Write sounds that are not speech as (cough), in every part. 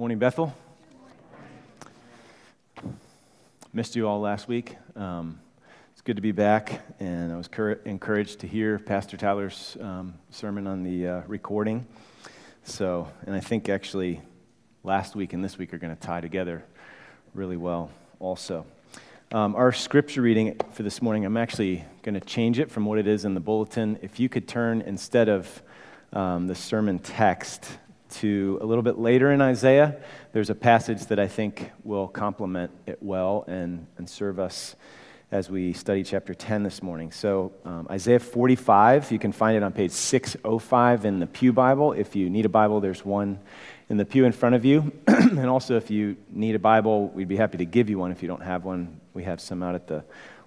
Morning, Bethel. Missed you all last week. Um, it's good to be back, and I was cur- encouraged to hear Pastor Tyler's um, sermon on the uh, recording. So, and I think actually last week and this week are going to tie together really well, also. Um, our scripture reading for this morning, I'm actually going to change it from what it is in the bulletin. If you could turn instead of um, the sermon text to a little bit later in Isaiah. There's a passage that I think will complement it well and, and serve us as we study chapter 10 this morning. So, um, Isaiah 45, you can find it on page 605 in the Pew Bible. If you need a Bible, there's one in the pew in front of you. (clears throat) and also, if you need a Bible, we'd be happy to give you one. If you don't have one, we have some out at the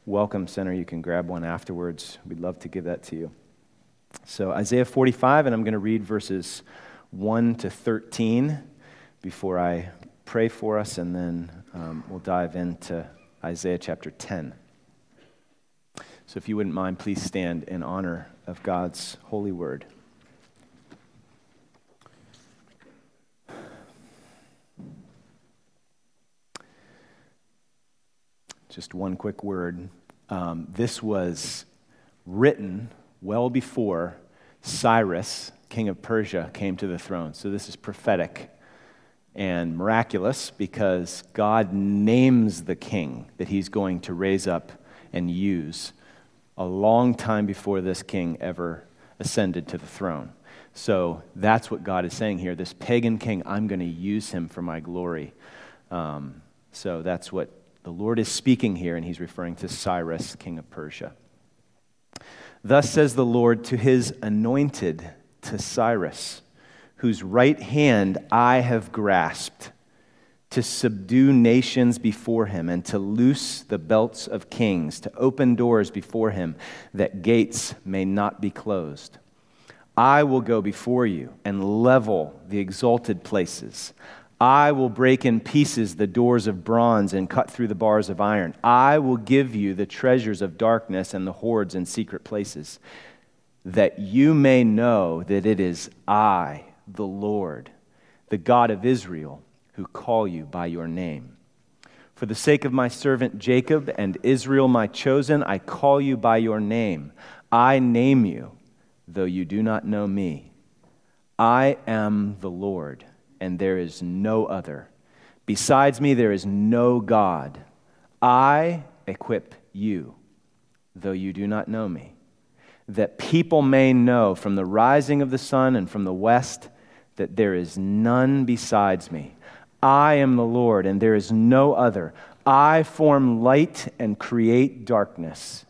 Welcome Center. You can grab one afterwards. We'd love to give that to you. So, Isaiah 45, and I'm going to read verses 1 to 13 before I pray for us, and then um, we'll dive into Isaiah chapter 10. So, if you wouldn't mind, please stand in honor of God's holy word. Just one quick word. Um, this was written well before Cyrus king of Persia, came to the throne. So this is prophetic and miraculous because God names the king that he's going to raise up and use a long time before this king ever ascended to the throne. So that's what God is saying here. This pagan king, I'm going to use him for my glory. Um, so that's what the Lord is speaking here, and he's referring to Cyrus, king of Persia. Thus says the Lord to his anointed to Cyrus, whose right hand I have grasped, to subdue nations before him, and to loose the belts of kings, to open doors before him, that gates may not be closed. I will go before you and level the exalted places. I will break in pieces the doors of bronze and cut through the bars of iron. I will give you the treasures of darkness and the hoards in secret places that you may know that it is I, the Lord, the God of Israel, who call you by your name. For the sake of my servant Jacob and Israel, my chosen, I call you by your name. I name you, though you do not know me. I am the Lord, and there is no other. Besides me, there is no God. I equip you, though you do not know me that people may know from the rising of the sun and from the west that there is none besides me. I am the Lord, and there is no other. I form light and create darkness.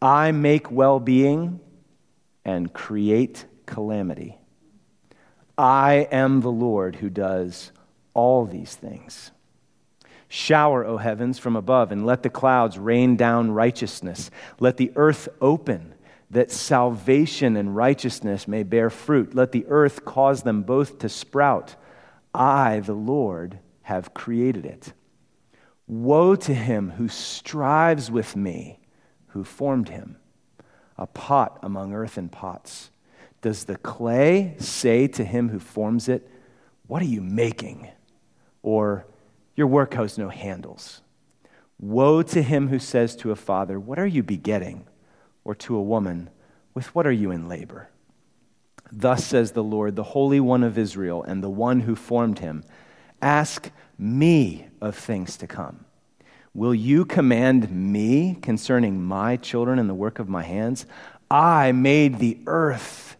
I make well being and create calamity. I am the Lord who does all these things. Shower, O heavens, from above, and let the clouds rain down righteousness. Let the earth open that salvation and righteousness may bear fruit. Let the earth cause them both to sprout. I, the Lord, have created it. Woe to him who strives with me, who formed him, a pot among earthen pots. Does the clay say to him who forms it, What are you making? Or, Your work has no handles. Woe to him who says to a father, What are you begetting? Or to a woman, With what are you in labor? Thus says the Lord, the Holy One of Israel, and the one who formed him Ask me of things to come. Will you command me concerning my children and the work of my hands? I made the earth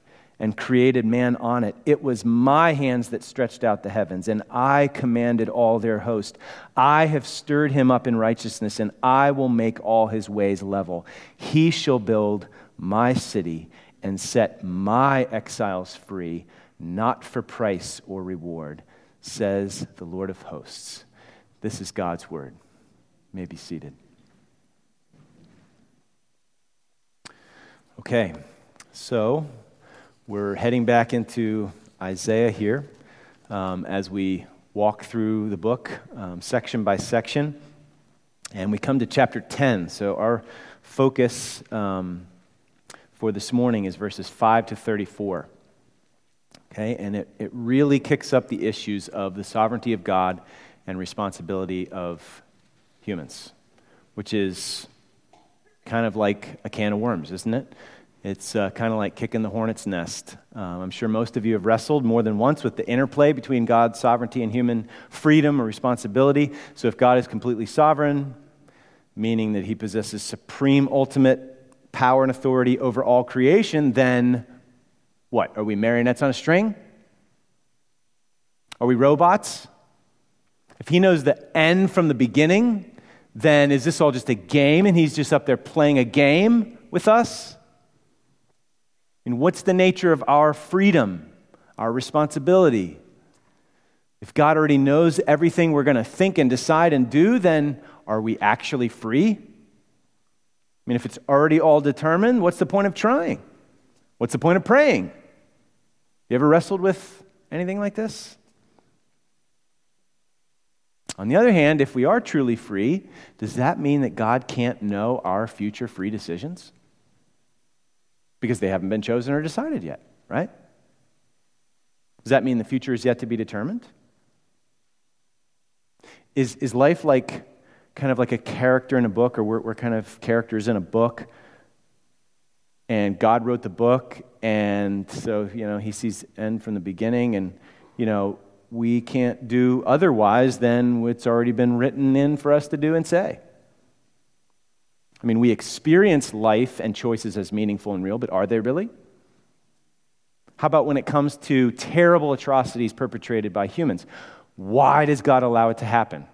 and created man on it. It was my hands that stretched out the heavens, and I commanded all their host. I have stirred him up in righteousness, and I will make all his ways level. He shall build my city and set my exiles free, not for price or reward, says the Lord of hosts. This is God's word. You may be seated. Okay, so we're heading back into Isaiah here um, as we walk through the book um, section by section. And we come to chapter 10. So our focus um, for this morning is verses 5 to 34. Okay? And it, it really kicks up the issues of the sovereignty of God and responsibility of humans, which is kind of like a can of worms, isn't it? It's uh, kind of like kicking the hornet's nest. Um, I'm sure most of you have wrestled more than once with the interplay between God's sovereignty and human freedom or responsibility. So, if God is completely sovereign, meaning that he possesses supreme, ultimate power and authority over all creation, then what? Are we marionettes on a string? Are we robots? If he knows the end from the beginning, then is this all just a game and he's just up there playing a game with us? And what's the nature of our freedom, our responsibility? If God already knows everything we're going to think and decide and do, then are we actually free? I mean, if it's already all determined, what's the point of trying? What's the point of praying? You ever wrestled with anything like this? On the other hand, if we are truly free, does that mean that God can't know our future free decisions? Because they haven't been chosen or decided yet, right? Does that mean the future is yet to be determined? Is, is life like kind of like a character in a book, or we're, we're kind of characters in a book, and God wrote the book, and so, you know, he sees end from the beginning, and, you know, we can't do otherwise than what's already been written in for us to do and say. I mean, we experience life and choices as meaningful and real, but are they really? How about when it comes to terrible atrocities perpetrated by humans? Why does God allow it to happen?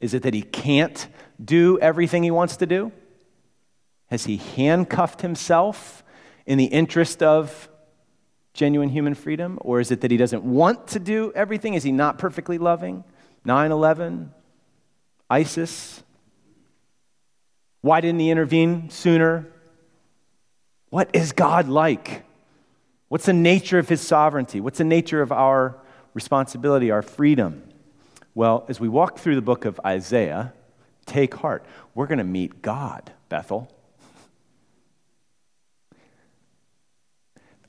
Is it that he can't do everything he wants to do? Has he handcuffed himself in the interest of genuine human freedom? Or is it that he doesn't want to do everything? Is he not perfectly loving? 9 11, ISIS, why didn't he intervene sooner? What is God like? What's the nature of his sovereignty? What's the nature of our responsibility, our freedom? Well, as we walk through the book of Isaiah, take heart. We're going to meet God, Bethel.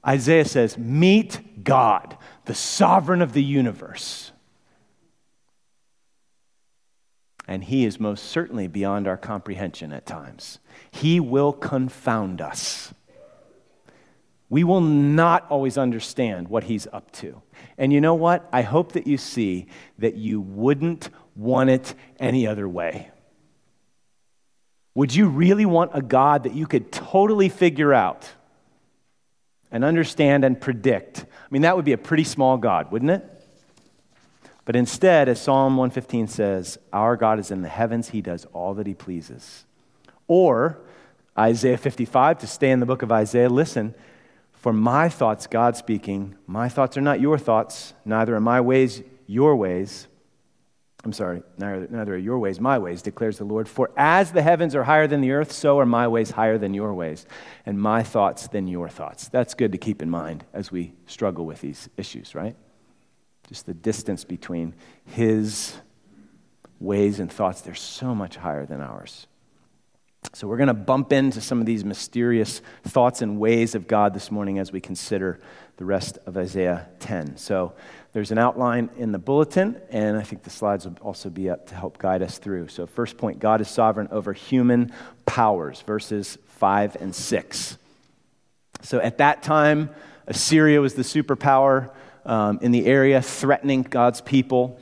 Isaiah says, Meet God, the sovereign of the universe. And He is most certainly beyond our comprehension at times. He will confound us. We will not always understand what He's up to. And you know what? I hope that you see that you wouldn't want it any other way. Would you really want a God that you could totally figure out and understand and predict? I mean, that would be a pretty small God, wouldn't it? But instead, as Psalm 115 says, our God is in the heavens, he does all that he pleases. Or Isaiah 55, to stay in the book of Isaiah, listen, for my thoughts, God speaking, my thoughts are not your thoughts, neither are my ways your ways. I'm sorry, neither, neither are your ways my ways, declares the Lord. For as the heavens are higher than the earth, so are my ways higher than your ways, and my thoughts than your thoughts. That's good to keep in mind as we struggle with these issues, right? Just the distance between his ways and thoughts, they're so much higher than ours. So, we're going to bump into some of these mysterious thoughts and ways of God this morning as we consider the rest of Isaiah 10. So, there's an outline in the bulletin, and I think the slides will also be up to help guide us through. So, first point God is sovereign over human powers, verses 5 and 6. So, at that time, Assyria was the superpower um, in the area threatening God's people.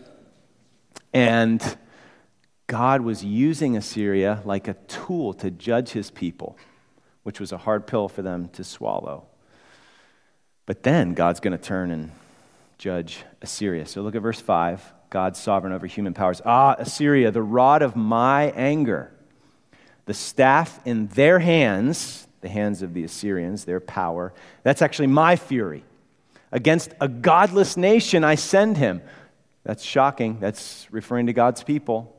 And God was using Assyria like a tool to judge his people, which was a hard pill for them to swallow. But then God's going to turn and judge Assyria. So look at verse 5 God's sovereign over human powers. Ah, Assyria, the rod of my anger, the staff in their hands, the hands of the Assyrians, their power, that's actually my fury. Against a godless nation, I send him. That's shocking. That's referring to God's people.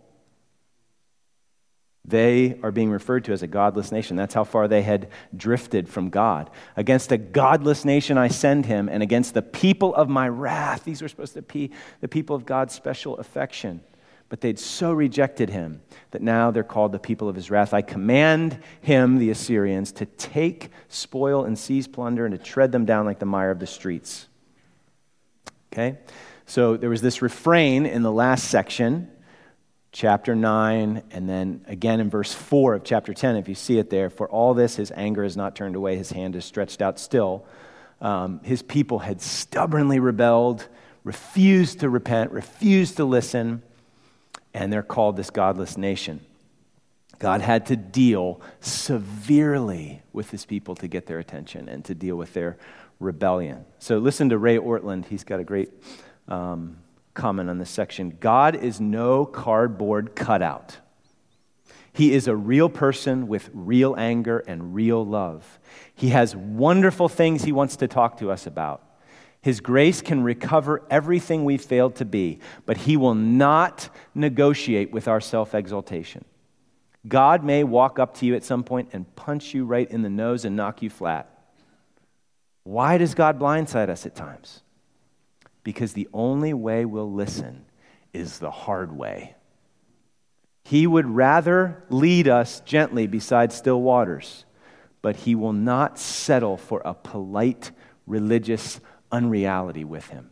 They are being referred to as a godless nation. That's how far they had drifted from God. Against a godless nation I send him, and against the people of my wrath. These were supposed to be the people of God's special affection. But they'd so rejected him that now they're called the people of his wrath. I command him, the Assyrians, to take spoil and seize plunder and to tread them down like the mire of the streets. Okay? So there was this refrain in the last section, chapter 9, and then again in verse 4 of chapter 10, if you see it there. For all this, his anger is not turned away, his hand is stretched out still. Um, his people had stubbornly rebelled, refused to repent, refused to listen and they're called this godless nation. God had to deal severely with his people to get their attention and to deal with their rebellion. So listen to Ray Ortlund. He's got a great um, comment on this section. God is no cardboard cutout. He is a real person with real anger and real love. He has wonderful things he wants to talk to us about. His grace can recover everything we've failed to be, but He will not negotiate with our self exaltation. God may walk up to you at some point and punch you right in the nose and knock you flat. Why does God blindside us at times? Because the only way we'll listen is the hard way. He would rather lead us gently beside still waters, but He will not settle for a polite religious unreality with him.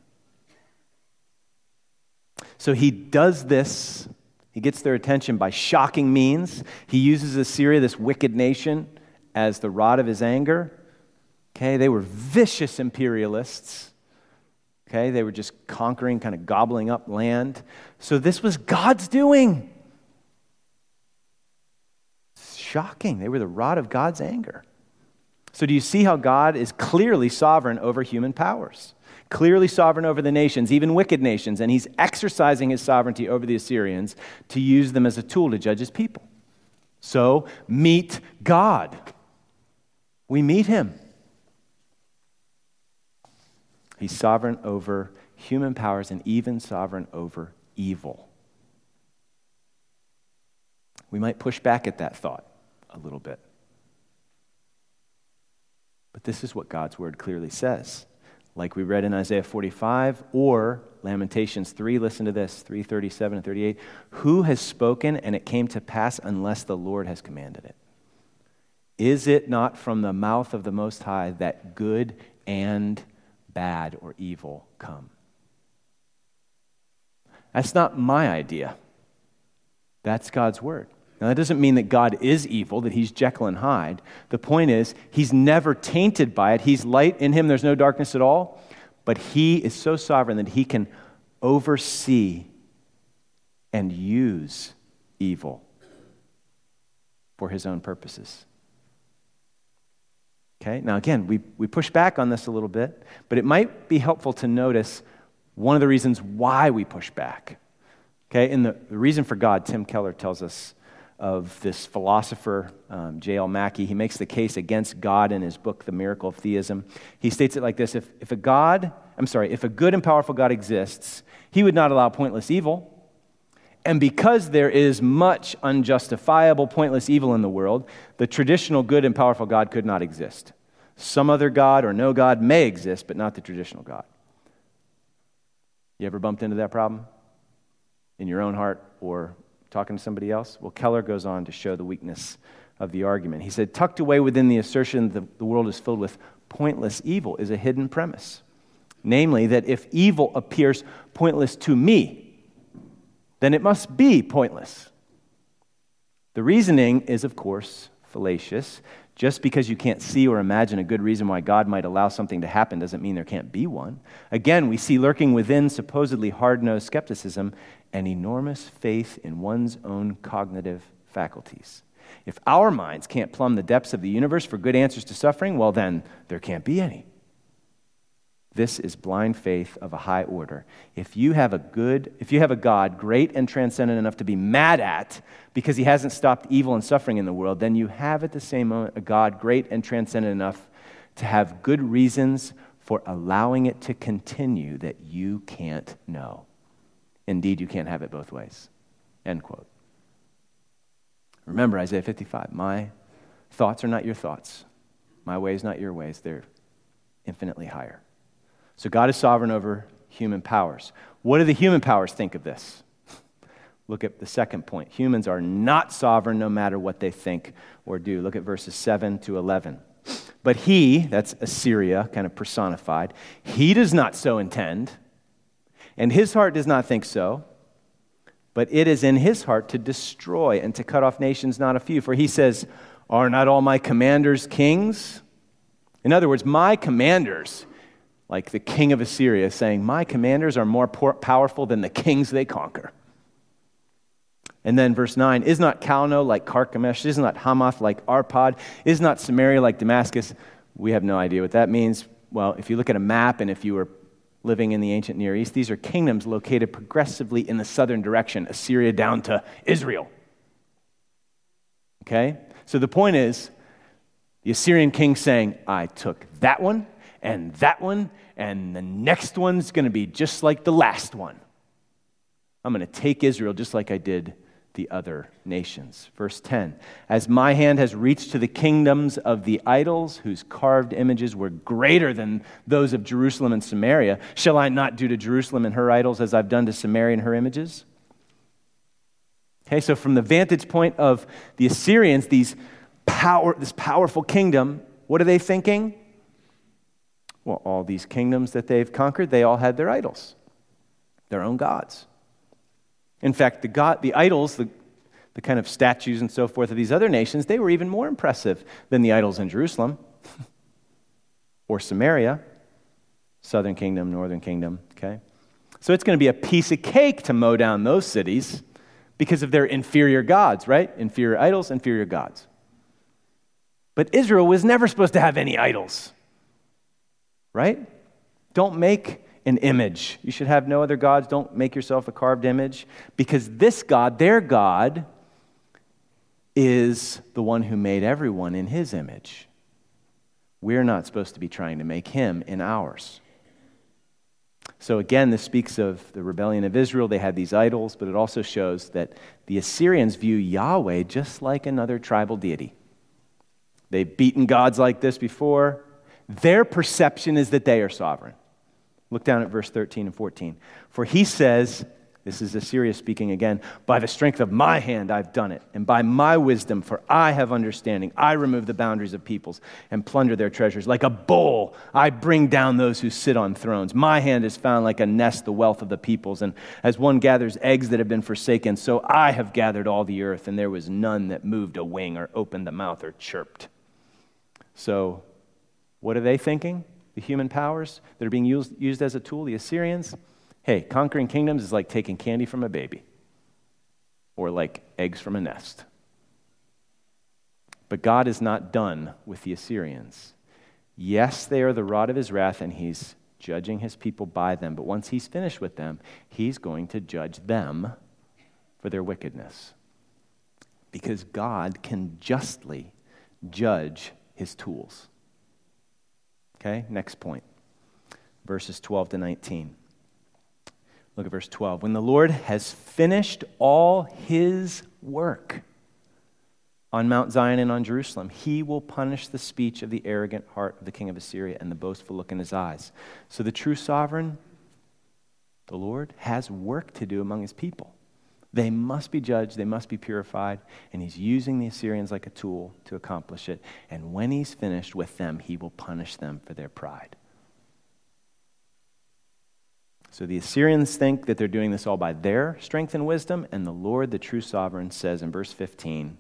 So he does this. He gets their attention by shocking means. He uses Assyria, this wicked nation, as the rod of his anger. Okay, they were vicious imperialists. Okay, they were just conquering, kind of gobbling up land. So this was God's doing. shocking. They were the rod of God's anger. So, do you see how God is clearly sovereign over human powers? Clearly sovereign over the nations, even wicked nations, and he's exercising his sovereignty over the Assyrians to use them as a tool to judge his people. So, meet God. We meet him. He's sovereign over human powers and even sovereign over evil. We might push back at that thought a little bit. This is what God's word clearly says. Like we read in Isaiah 45 or Lamentations 3, listen to this 337 and 38. Who has spoken and it came to pass unless the Lord has commanded it? Is it not from the mouth of the Most High that good and bad or evil come? That's not my idea. That's God's word. Now, that doesn't mean that God is evil, that he's Jekyll and Hyde. The point is, he's never tainted by it. He's light. In him, there's no darkness at all. But he is so sovereign that he can oversee and use evil for his own purposes. Okay, now again, we, we push back on this a little bit, but it might be helpful to notice one of the reasons why we push back. Okay, and the, the reason for God, Tim Keller tells us of this philosopher, um, J.L. Mackie. He makes the case against God in his book, The Miracle of Theism. He states it like this if, if a God, I'm sorry, if a good and powerful God exists, he would not allow pointless evil. And because there is much unjustifiable, pointless evil in the world, the traditional good and powerful God could not exist. Some other God or no God may exist, but not the traditional God. You ever bumped into that problem in your own heart or talking to somebody else? Well, Keller goes on to show the weakness of the argument. He said, tucked away within the assertion that the world is filled with pointless evil is a hidden premise. Namely, that if evil appears pointless to me, then it must be pointless. The reasoning is, of course, fallacious. Just because you can't see or imagine a good reason why God might allow something to happen doesn't mean there can't be one. Again, we see lurking within supposedly hard nosed skepticism an enormous faith in one's own cognitive faculties. If our minds can't plumb the depths of the universe for good answers to suffering, well, then there can't be any. This is blind faith of a high order. If you have a good, if you have a God great and transcendent enough to be mad at because he hasn't stopped evil and suffering in the world, then you have at the same moment a God great and transcendent enough to have good reasons for allowing it to continue that you can't know. Indeed, you can't have it both ways. End quote. Remember Isaiah 55 My thoughts are not your thoughts, my ways not your ways. They're infinitely higher. So God is sovereign over human powers. What do the human powers think of this? (laughs) Look at the second point. Humans are not sovereign no matter what they think or do. Look at verses 7 to 11. But he, that's Assyria, kind of personified, he does not so intend, and his heart does not think so, but it is in his heart to destroy and to cut off nations, not a few. For he says, Are not all my commanders kings? In other words, my commanders, like the king of Assyria, saying, My commanders are more powerful than the kings they conquer. And then verse 9 Is not Calno like Carchemish? Is not Hamath like Arpad? Is not Samaria like Damascus? We have no idea what that means. Well, if you look at a map and if you were living in the ancient Near East, these are kingdoms located progressively in the southern direction, Assyria down to Israel. Okay? So the point is the Assyrian king saying, I took that one and that one, and the next one's going to be just like the last one. I'm going to take Israel just like I did the other nations. Verse 10 As my hand has reached to the kingdoms of the idols whose carved images were greater than those of Jerusalem and Samaria, shall I not do to Jerusalem and her idols as I've done to Samaria and her images? Okay, so from the vantage point of the Assyrians, these power, this powerful kingdom, what are they thinking? Well, all these kingdoms that they've conquered, they all had their idols, their own gods. In fact, the, God, the idols, the, the kind of statues and so forth of these other nations, they were even more impressive than the idols in Jerusalem (laughs) or Samaria, southern kingdom, northern kingdom, okay? So it's going to be a piece of cake to mow down those cities because of their inferior gods, right? Inferior idols, inferior gods. But Israel was never supposed to have any idols, right? Don't make an image. You should have no other gods. Don't make yourself a carved image because this God, their God, is the one who made everyone in his image. We're not supposed to be trying to make him in ours. So, again, this speaks of the rebellion of Israel. They had these idols, but it also shows that the Assyrians view Yahweh just like another tribal deity. They've beaten gods like this before. Their perception is that they are sovereign. Look down at verse 13 and 14. For he says, this is Assyria speaking again, by the strength of my hand I've done it, and by my wisdom, for I have understanding. I remove the boundaries of peoples and plunder their treasures. Like a bull, I bring down those who sit on thrones. My hand has found like a nest the wealth of the peoples, and as one gathers eggs that have been forsaken, so I have gathered all the earth, and there was none that moved a wing or opened the mouth or chirped. So, what are they thinking? The human powers that are being used, used as a tool, the Assyrians, hey, conquering kingdoms is like taking candy from a baby or like eggs from a nest. But God is not done with the Assyrians. Yes, they are the rod of his wrath, and he's judging his people by them. But once he's finished with them, he's going to judge them for their wickedness. Because God can justly judge his tools. Okay, next point. Verses 12 to 19. Look at verse 12. When the Lord has finished all his work on Mount Zion and on Jerusalem, he will punish the speech of the arrogant heart of the king of Assyria and the boastful look in his eyes. So the true sovereign, the Lord, has work to do among his people. They must be judged, they must be purified, and he's using the Assyrians like a tool to accomplish it. And when he's finished with them, he will punish them for their pride. So the Assyrians think that they're doing this all by their strength and wisdom, and the Lord, the true sovereign, says in verse 15,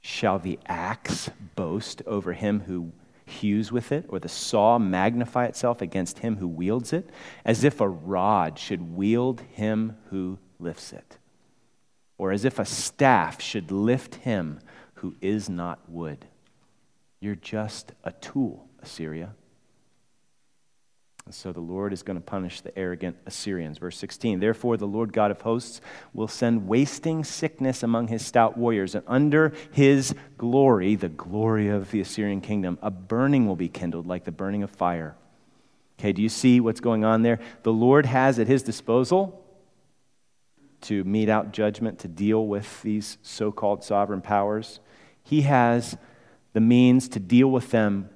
Shall the axe boast over him who hews with it, or the saw magnify itself against him who wields it, as if a rod should wield him who lifts it, or as if a staff should lift him who is not wood. You're just a tool, Assyria. And so the Lord is going to punish the arrogant Assyrians. Verse 16 Therefore, the Lord God of hosts will send wasting sickness among his stout warriors, and under his glory, the glory of the Assyrian kingdom, a burning will be kindled like the burning of fire. Okay, do you see what's going on there? The Lord has at his disposal to mete out judgment, to deal with these so called sovereign powers. He has the means to deal with them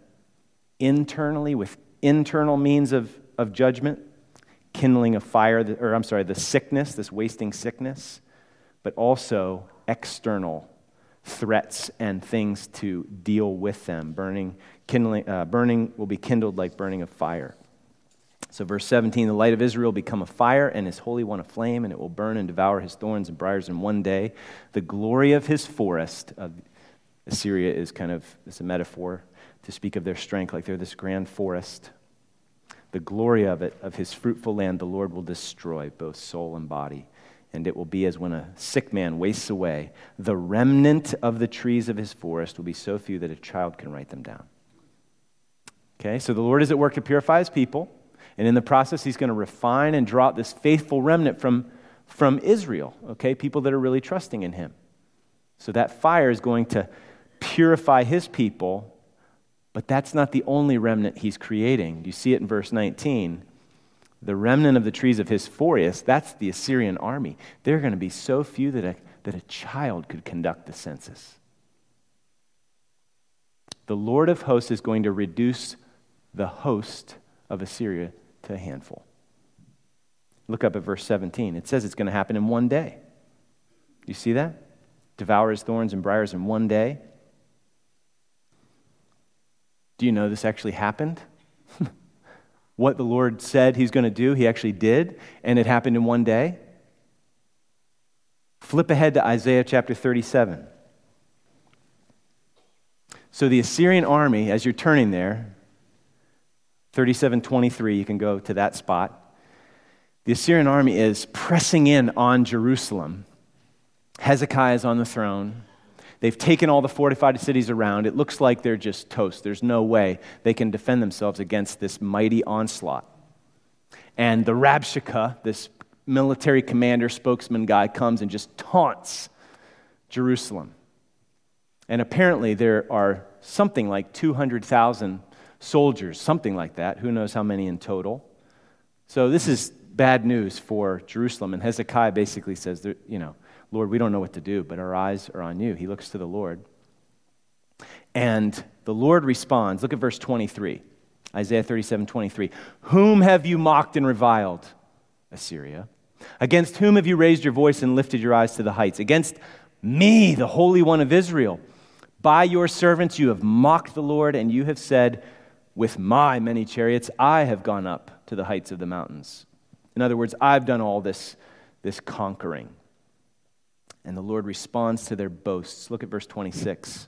internally with internal means of, of judgment. kindling a fire, or I'm sorry, the sickness, this wasting sickness, but also external threats and things to deal with them. Burning, kindling, uh, burning will be kindled like burning of fire. So, verse 17 the light of Israel become a fire, and his Holy One a flame, and it will burn and devour his thorns and briars in one day. The glory of his forest, uh, Assyria is kind of it's a metaphor to speak of their strength, like they're this grand forest. The glory of it, of his fruitful land, the Lord will destroy both soul and body. And it will be as when a sick man wastes away. The remnant of the trees of his forest will be so few that a child can write them down. Okay, so the Lord is at work to purify his people. And in the process, he's going to refine and draw out this faithful remnant from, from Israel, okay? People that are really trusting in him. So that fire is going to purify his people, but that's not the only remnant he's creating. You see it in verse 19. The remnant of the trees of his forest, that's the Assyrian army. They're going to be so few that a, that a child could conduct the census. The Lord of hosts is going to reduce the host of Assyria to a handful. Look up at verse 17. It says it's going to happen in one day. You see that? Devour his thorns and briars in one day. Do you know this actually happened? (laughs) what the Lord said he's going to do, he actually did, and it happened in one day. Flip ahead to Isaiah chapter 37. So the Assyrian army, as you're turning there, 3723, you can go to that spot. The Assyrian army is pressing in on Jerusalem. Hezekiah is on the throne. They've taken all the fortified cities around. It looks like they're just toast. There's no way they can defend themselves against this mighty onslaught. And the Rabshakeh, this military commander, spokesman guy, comes and just taunts Jerusalem. And apparently, there are something like 200,000 soldiers, something like that. Who knows how many in total? So this is bad news for Jerusalem. And Hezekiah basically says, you know, Lord, we don't know what to do, but our eyes are on you. He looks to the Lord. And the Lord responds. Look at verse 23, Isaiah 37 23. Whom have you mocked and reviled? Assyria. Against whom have you raised your voice and lifted your eyes to the heights? Against me, the Holy One of Israel. By your servants you have mocked the Lord, and you have said, with my many chariots, I have gone up to the heights of the mountains. In other words, I've done all this, this conquering. And the Lord responds to their boasts. Look at verse 26.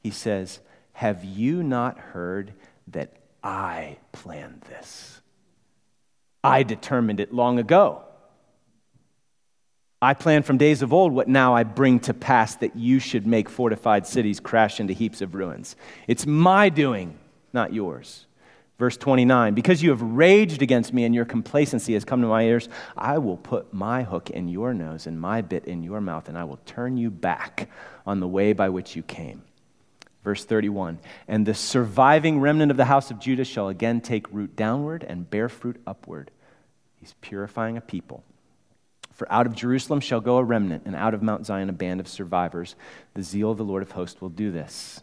He says, Have you not heard that I planned this? I determined it long ago. I planned from days of old what now I bring to pass that you should make fortified cities crash into heaps of ruins. It's my doing not yours. Verse 29 Because you have raged against me and your complacency has come to my ears, I will put my hook in your nose and my bit in your mouth, and I will turn you back on the way by which you came. Verse 31 And the surviving remnant of the house of Judah shall again take root downward and bear fruit upward. He's purifying a people. For out of Jerusalem shall go a remnant, and out of Mount Zion a band of survivors. The zeal of the Lord of hosts will do this.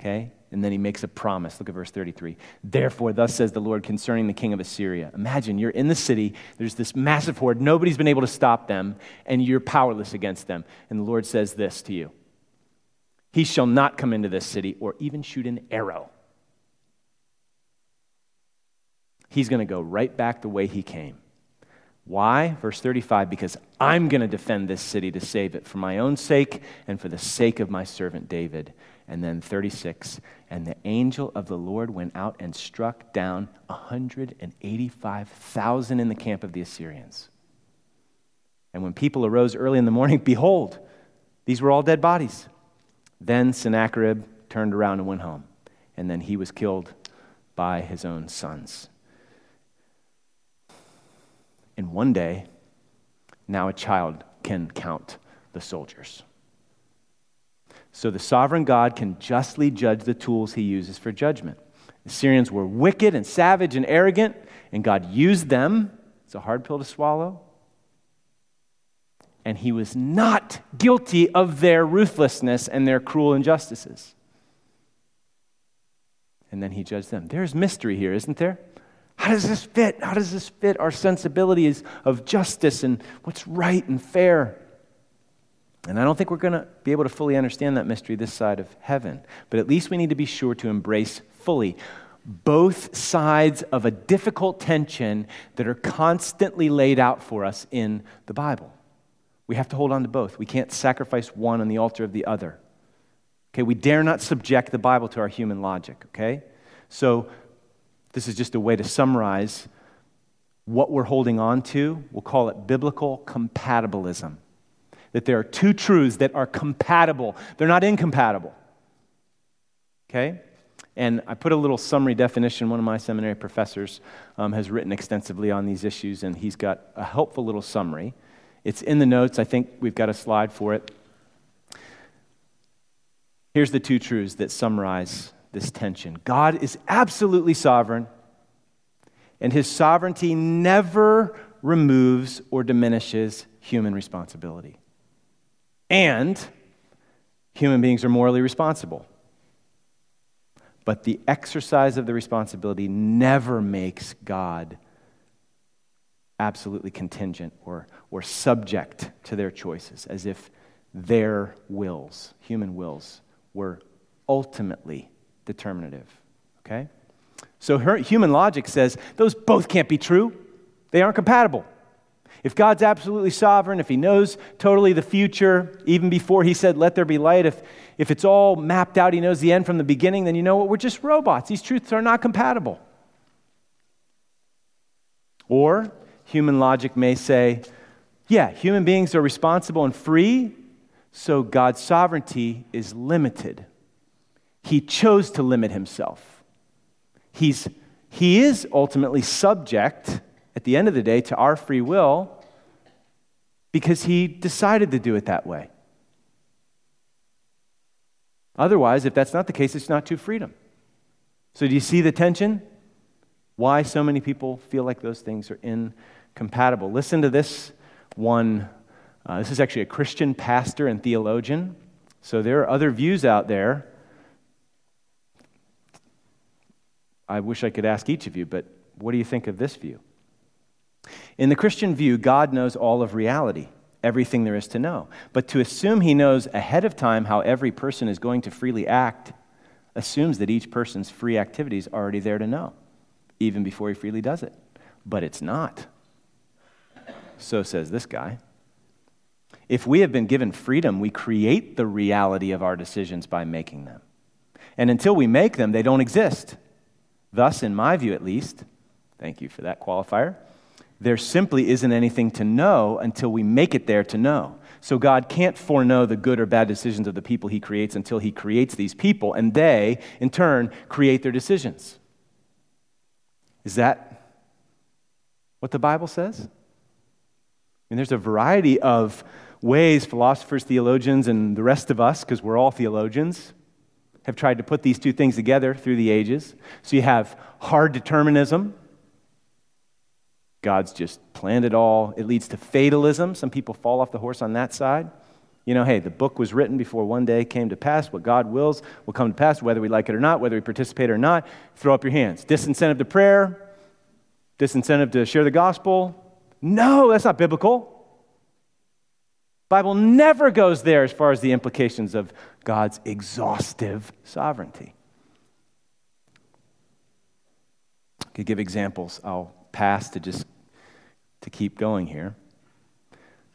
Okay? And then he makes a promise. Look at verse 33. Therefore, thus says the Lord concerning the king of Assyria. Imagine you're in the city, there's this massive horde, nobody's been able to stop them, and you're powerless against them. And the Lord says this to you He shall not come into this city or even shoot an arrow. He's going to go right back the way he came. Why? Verse 35 because I'm going to defend this city to save it for my own sake and for the sake of my servant David. And then 36, and the angel of the Lord went out and struck down 185,000 in the camp of the Assyrians. And when people arose early in the morning, (laughs) behold, these were all dead bodies. Then Sennacherib turned around and went home. And then he was killed by his own sons. In one day, now a child can count the soldiers. So the sovereign God can justly judge the tools he uses for judgment. The Syrians were wicked and savage and arrogant, and God used them. It's a hard pill to swallow. And he was not guilty of their ruthlessness and their cruel injustices. And then he judged them. There's mystery here, isn't there? How does this fit? How does this fit our sensibilities of justice and what's right and fair? And I don't think we're going to be able to fully understand that mystery this side of heaven. But at least we need to be sure to embrace fully both sides of a difficult tension that are constantly laid out for us in the Bible. We have to hold on to both. We can't sacrifice one on the altar of the other. Okay, we dare not subject the Bible to our human logic, okay? So, this is just a way to summarize what we're holding on to. We'll call it biblical compatibilism. That there are two truths that are compatible, they're not incompatible. Okay? And I put a little summary definition. One of my seminary professors um, has written extensively on these issues, and he's got a helpful little summary. It's in the notes. I think we've got a slide for it. Here's the two truths that summarize this tension God is absolutely sovereign, and his sovereignty never removes or diminishes human responsibility. And human beings are morally responsible. But the exercise of the responsibility never makes God absolutely contingent or, or subject to their choices, as if their wills, human wills, were ultimately determinative. Okay? So her, human logic says those both can't be true. They aren't compatible. If God's absolutely sovereign, if He knows totally the future, even before He said, let there be light, if, if it's all mapped out, He knows the end from the beginning, then you know what? We're just robots. These truths are not compatible. Or human logic may say, yeah, human beings are responsible and free, so God's sovereignty is limited. He chose to limit himself. He's, he is ultimately subject, at the end of the day, to our free will because he decided to do it that way. Otherwise, if that's not the case, it's not true freedom. So, do you see the tension? Why so many people feel like those things are incompatible? Listen to this one. Uh, this is actually a Christian pastor and theologian. So, there are other views out there I wish I could ask each of you, but what do you think of this view? In the Christian view, God knows all of reality, everything there is to know. But to assume he knows ahead of time how every person is going to freely act assumes that each person's free activity is already there to know, even before he freely does it. But it's not. So says this guy. If we have been given freedom, we create the reality of our decisions by making them. And until we make them, they don't exist. Thus, in my view at least, thank you for that qualifier, there simply isn't anything to know until we make it there to know. So God can't foreknow the good or bad decisions of the people he creates until he creates these people, and they, in turn, create their decisions. Is that what the Bible says? I mean, there's a variety of ways philosophers, theologians, and the rest of us, because we're all theologians, have tried to put these two things together through the ages. So you have hard determinism. God's just planned it all. It leads to fatalism. Some people fall off the horse on that side. You know, hey, the book was written before one day came to pass. What God wills will come to pass, whether we like it or not, whether we participate or not. Throw up your hands. Disincentive to prayer, disincentive to share the gospel. No, that's not biblical. Bible never goes there as far as the implications of God's exhaustive sovereignty. I could give examples. I'll pass to just to keep going here.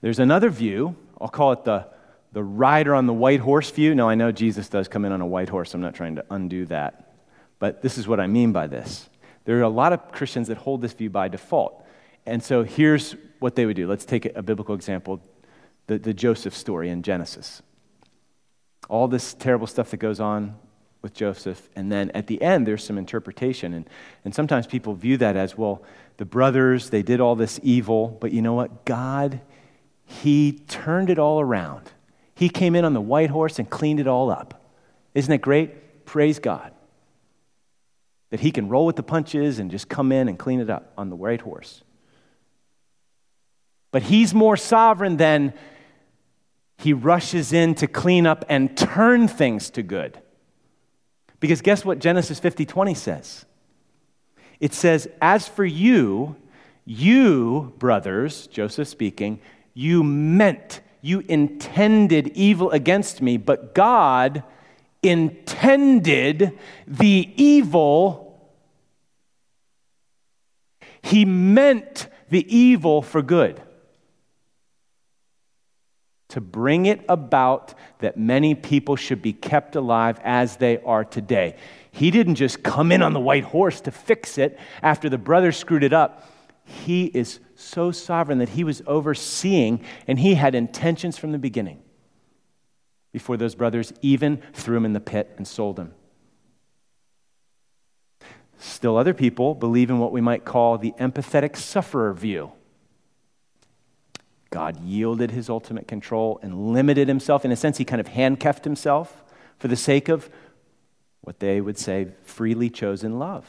There's another view. I'll call it the, the rider on the white horse view. Now, I know Jesus does come in on a white horse. I'm not trying to undo that. But this is what I mean by this. There are a lot of Christians that hold this view by default. And so here's what they would do. Let's take a biblical example the, the Joseph story in Genesis all this terrible stuff that goes on with Joseph. And then at the end, there's some interpretation. And, and sometimes people view that as well, the brothers, they did all this evil, but you know what? God, He turned it all around. He came in on the white horse and cleaned it all up. Isn't it great? Praise God. That He can roll with the punches and just come in and clean it up on the white horse. But He's more sovereign than he rushes in to clean up and turn things to good. Because guess what Genesis 50 20 says? It says, As for you, you, brothers, Joseph speaking, you meant, you intended evil against me, but God intended the evil. He meant the evil for good to bring it about that many people should be kept alive as they are today. He didn't just come in on the white horse to fix it after the brothers screwed it up. He is so sovereign that he was overseeing and he had intentions from the beginning before those brothers even threw him in the pit and sold him. Still, other people believe in what we might call the empathetic sufferer view. God yielded his ultimate control and limited himself. In a sense, he kind of handcuffed himself for the sake of what they would say freely chosen love.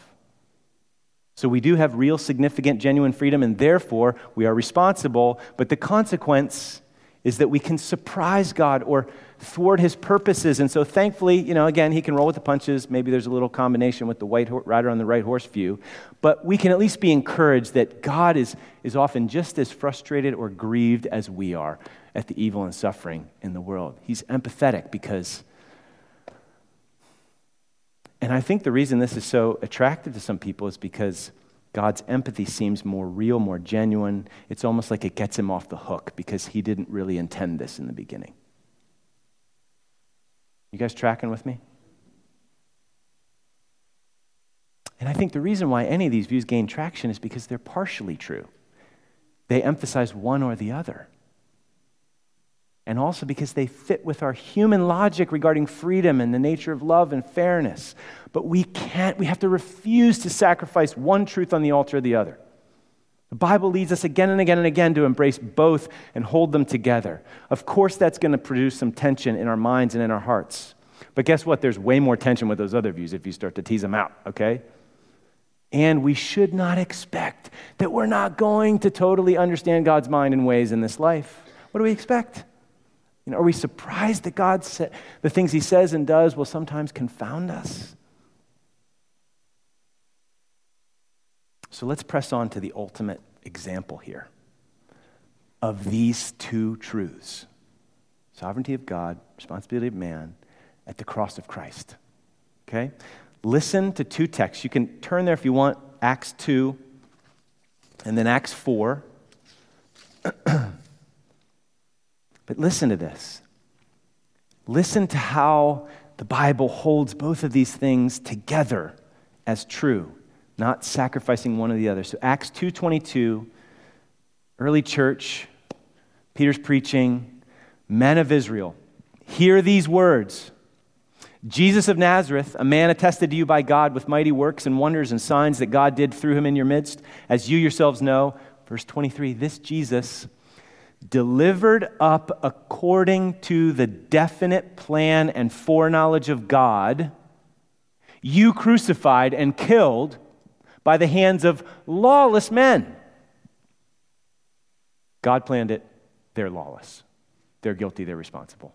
So we do have real, significant, genuine freedom, and therefore we are responsible. But the consequence is that we can surprise God or thwart his purposes. And so thankfully, you know, again, he can roll with the punches. Maybe there's a little combination with the white rider on the right horse view. But we can at least be encouraged that God is, is often just as frustrated or grieved as we are at the evil and suffering in the world. He's empathetic because. And I think the reason this is so attractive to some people is because God's empathy seems more real, more genuine. It's almost like it gets him off the hook because he didn't really intend this in the beginning. You guys tracking with me? And I think the reason why any of these views gain traction is because they're partially true. They emphasize one or the other. And also because they fit with our human logic regarding freedom and the nature of love and fairness. But we can't, we have to refuse to sacrifice one truth on the altar of the other. The Bible leads us again and again and again to embrace both and hold them together. Of course, that's going to produce some tension in our minds and in our hearts. But guess what? There's way more tension with those other views if you start to tease them out, okay? And we should not expect that we're not going to totally understand God's mind and ways in this life. What do we expect? You know, are we surprised that God sa- the things He says and does will sometimes confound us? So let's press on to the ultimate example here of these two truths sovereignty of God, responsibility of man, at the cross of Christ. Okay? Listen to two texts. You can turn there if you want Acts 2 and then Acts 4. (clears throat) but listen to this. Listen to how the Bible holds both of these things together as true not sacrificing one or the other. So Acts 2:22, early church, Peter's preaching, men of Israel, hear these words. Jesus of Nazareth, a man attested to you by God with mighty works and wonders and signs that God did through him in your midst, as you yourselves know. Verse 23 This Jesus, delivered up according to the definite plan and foreknowledge of God, you crucified and killed by the hands of lawless men. God planned it, they're lawless. They're guilty, they're responsible.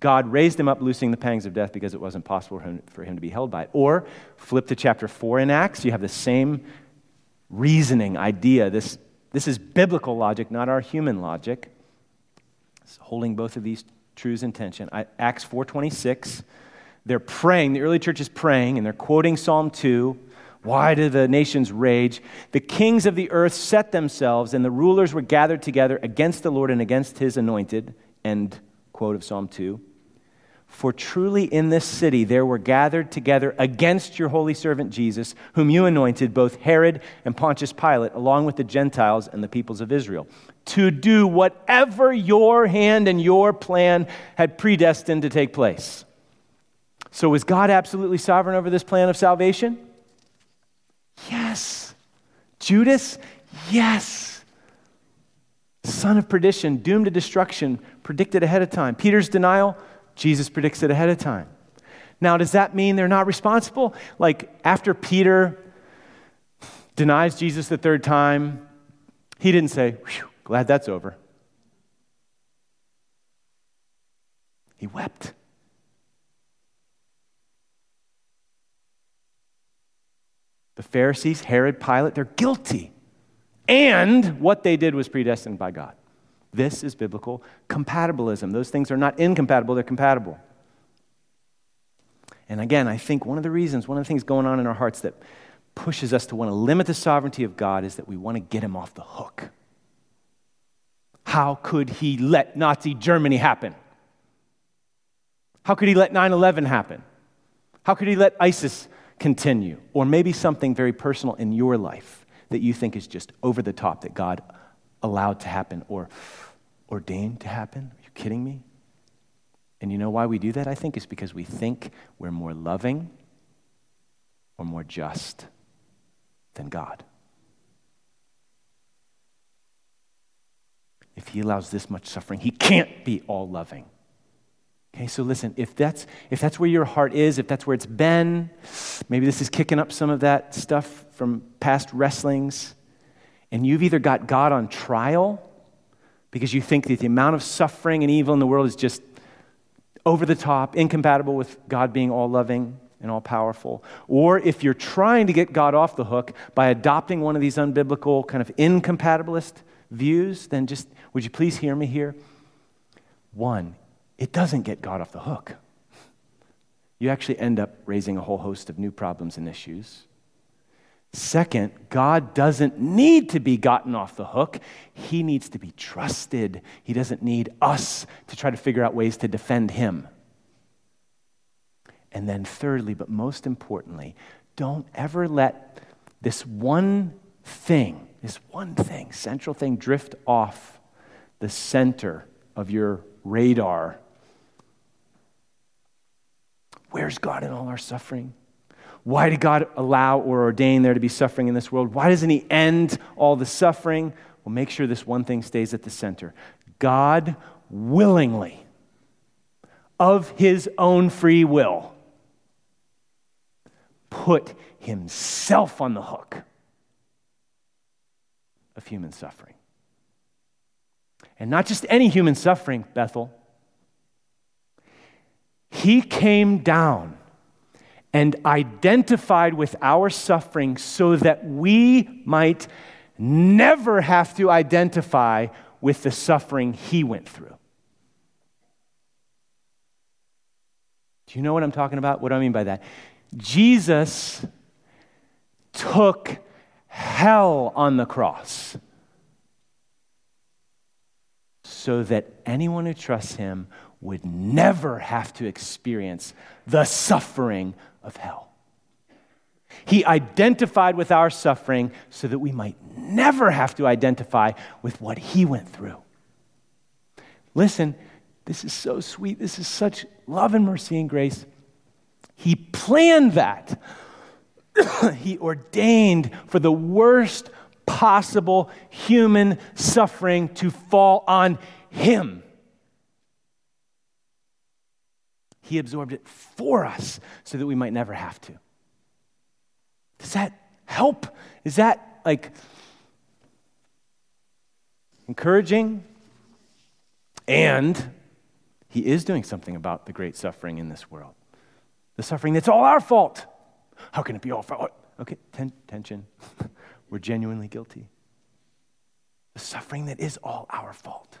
God raised him up, loosing the pangs of death because it wasn't possible for him, to be held by it. Or flip to chapter 4 in Acts, you have the same reasoning idea. This, this is biblical logic, not our human logic. It's holding both of these truths in tension. I, Acts 4.26, they're praying, the early church is praying, and they're quoting Psalm 2. Why do the nations rage? The kings of the earth set themselves, and the rulers were gathered together against the Lord and against his anointed. End quote of Psalm 2. For truly in this city there were gathered together against your holy servant Jesus, whom you anointed, both Herod and Pontius Pilate, along with the Gentiles and the peoples of Israel, to do whatever your hand and your plan had predestined to take place. So, is God absolutely sovereign over this plan of salvation? Yes. Judas? Yes. Son of perdition, doomed to destruction, predicted ahead of time. Peter's denial? Jesus predicts it ahead of time. Now, does that mean they're not responsible? Like, after Peter denies Jesus the third time, he didn't say, glad that's over. He wept. The Pharisees, Herod, Pilate, they're guilty. And what they did was predestined by God. This is biblical compatibilism. Those things are not incompatible, they're compatible. And again, I think one of the reasons, one of the things going on in our hearts that pushes us to want to limit the sovereignty of God is that we want to get him off the hook. How could he let Nazi Germany happen? How could he let 9 11 happen? How could he let ISIS continue? Or maybe something very personal in your life that you think is just over the top that God allowed to happen or ordained to happen? Are you kidding me? And you know why we do that? I think is because we think we're more loving or more just than God. If He allows this much suffering, He can't be all loving. Okay, so listen, if that's, if that's where your heart is, if that's where it's been, maybe this is kicking up some of that stuff from past wrestlings, and you've either got God on trial because you think that the amount of suffering and evil in the world is just over the top, incompatible with God being all loving and all powerful. Or if you're trying to get God off the hook by adopting one of these unbiblical, kind of incompatibilist views, then just would you please hear me here? One, it doesn't get God off the hook. You actually end up raising a whole host of new problems and issues. Second, God doesn't need to be gotten off the hook. He needs to be trusted. He doesn't need us to try to figure out ways to defend him. And then, thirdly, but most importantly, don't ever let this one thing, this one thing, central thing, drift off the center of your radar. Where's God in all our suffering? Why did God allow or ordain there to be suffering in this world? Why doesn't He end all the suffering? Well, make sure this one thing stays at the center. God willingly, of His own free will, put Himself on the hook of human suffering. And not just any human suffering, Bethel. He came down and identified with our suffering so that we might never have to identify with the suffering he went through. Do you know what I'm talking about? What do I mean by that? Jesus took hell on the cross so that anyone who trusts him would never have to experience the suffering of hell. He identified with our suffering so that we might never have to identify with what he went through. Listen, this is so sweet. This is such love and mercy and grace. He planned that. (coughs) he ordained for the worst possible human suffering to fall on him. He absorbed it for us so that we might never have to. Does that help? Is that like encouraging? And he is doing something about the great suffering in this world. The suffering that's all our fault. How can it be all fault? Okay, ten- tension. (laughs) We're genuinely guilty. The suffering that is all our fault.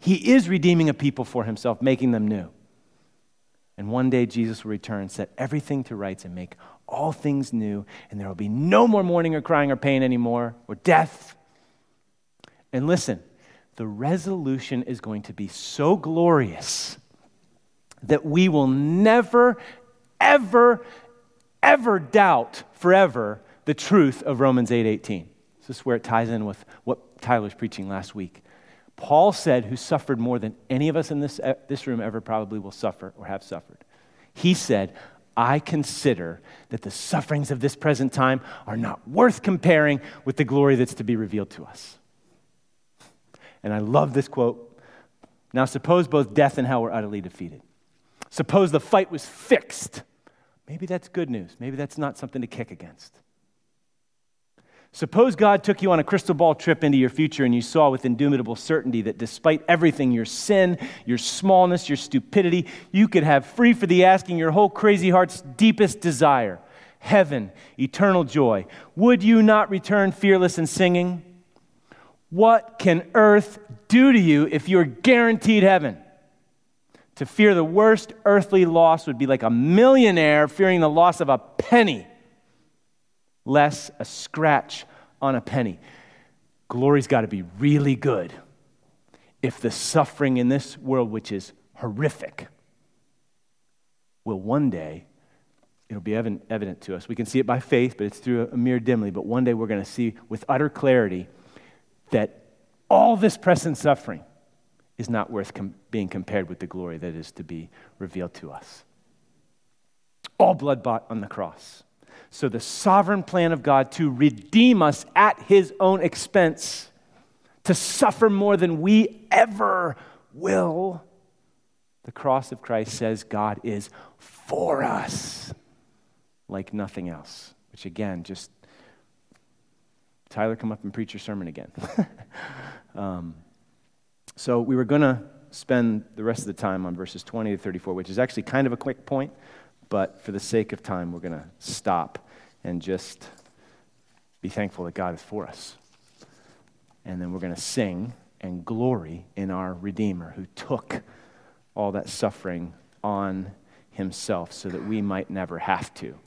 He is redeeming a people for himself, making them new. And one day Jesus will return, set everything to rights, and make all things new, and there will be no more mourning or crying or pain anymore, or death. And listen, the resolution is going to be so glorious that we will never, ever, ever doubt forever the truth of Romans 8:18. 8, this is where it ties in with what Tyler was preaching last week. Paul said, who suffered more than any of us in this, eh, this room ever probably will suffer or have suffered. He said, I consider that the sufferings of this present time are not worth comparing with the glory that's to be revealed to us. And I love this quote. Now, suppose both death and hell were utterly defeated. Suppose the fight was fixed. Maybe that's good news. Maybe that's not something to kick against. Suppose God took you on a crystal ball trip into your future and you saw with indubitable certainty that despite everything your sin, your smallness, your stupidity you could have free for the asking your whole crazy heart's deepest desire heaven, eternal joy. Would you not return fearless and singing? What can earth do to you if you're guaranteed heaven? To fear the worst earthly loss would be like a millionaire fearing the loss of a penny, less a scratch on a penny. Glory's got to be really good if the suffering in this world, which is horrific, will one day it'll be evident, to us. We can see it by faith, but it's through a, a mirror dimly. But one day we're going to see with utter clarity that all this present suffering is not worth com- being compared with the glory that is to be revealed to us. All blood bought on the cross. So, the sovereign plan of God to redeem us at his own expense to suffer more than we ever will. The cross of Christ says God is for us like nothing else, which again, just Tyler, come up and preach your sermon again. (laughs) um, so we were going to spend the rest of the time on verses 20 to 34, which is actually kind of a quick point, but for the sake of time, we're going to stop and just be thankful that God is for us and then we're going to sing and glory in our Redeemer who took all that suffering on himself so that we might never have to.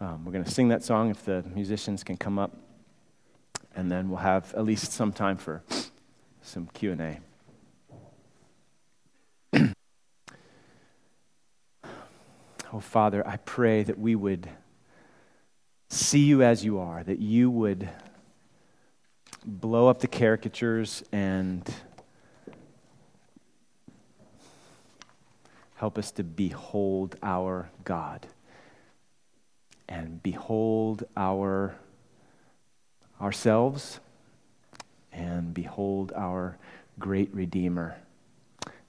Um, we're going to sing that song if the musicians can come up, and then we'll have at least some time for some Q&A. Oh, Father, I pray that we would see you as you are, that you would blow up the caricatures and help us to behold our God and behold our ourselves and behold our great redeemer.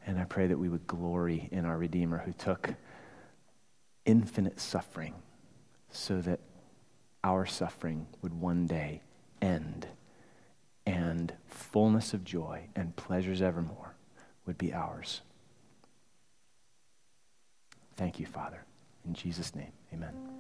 And i pray that we would glory in our redeemer who took infinite suffering so that our suffering would one day end and fullness of joy and pleasures evermore would be ours. Thank you, Father. In Jesus' name, amen.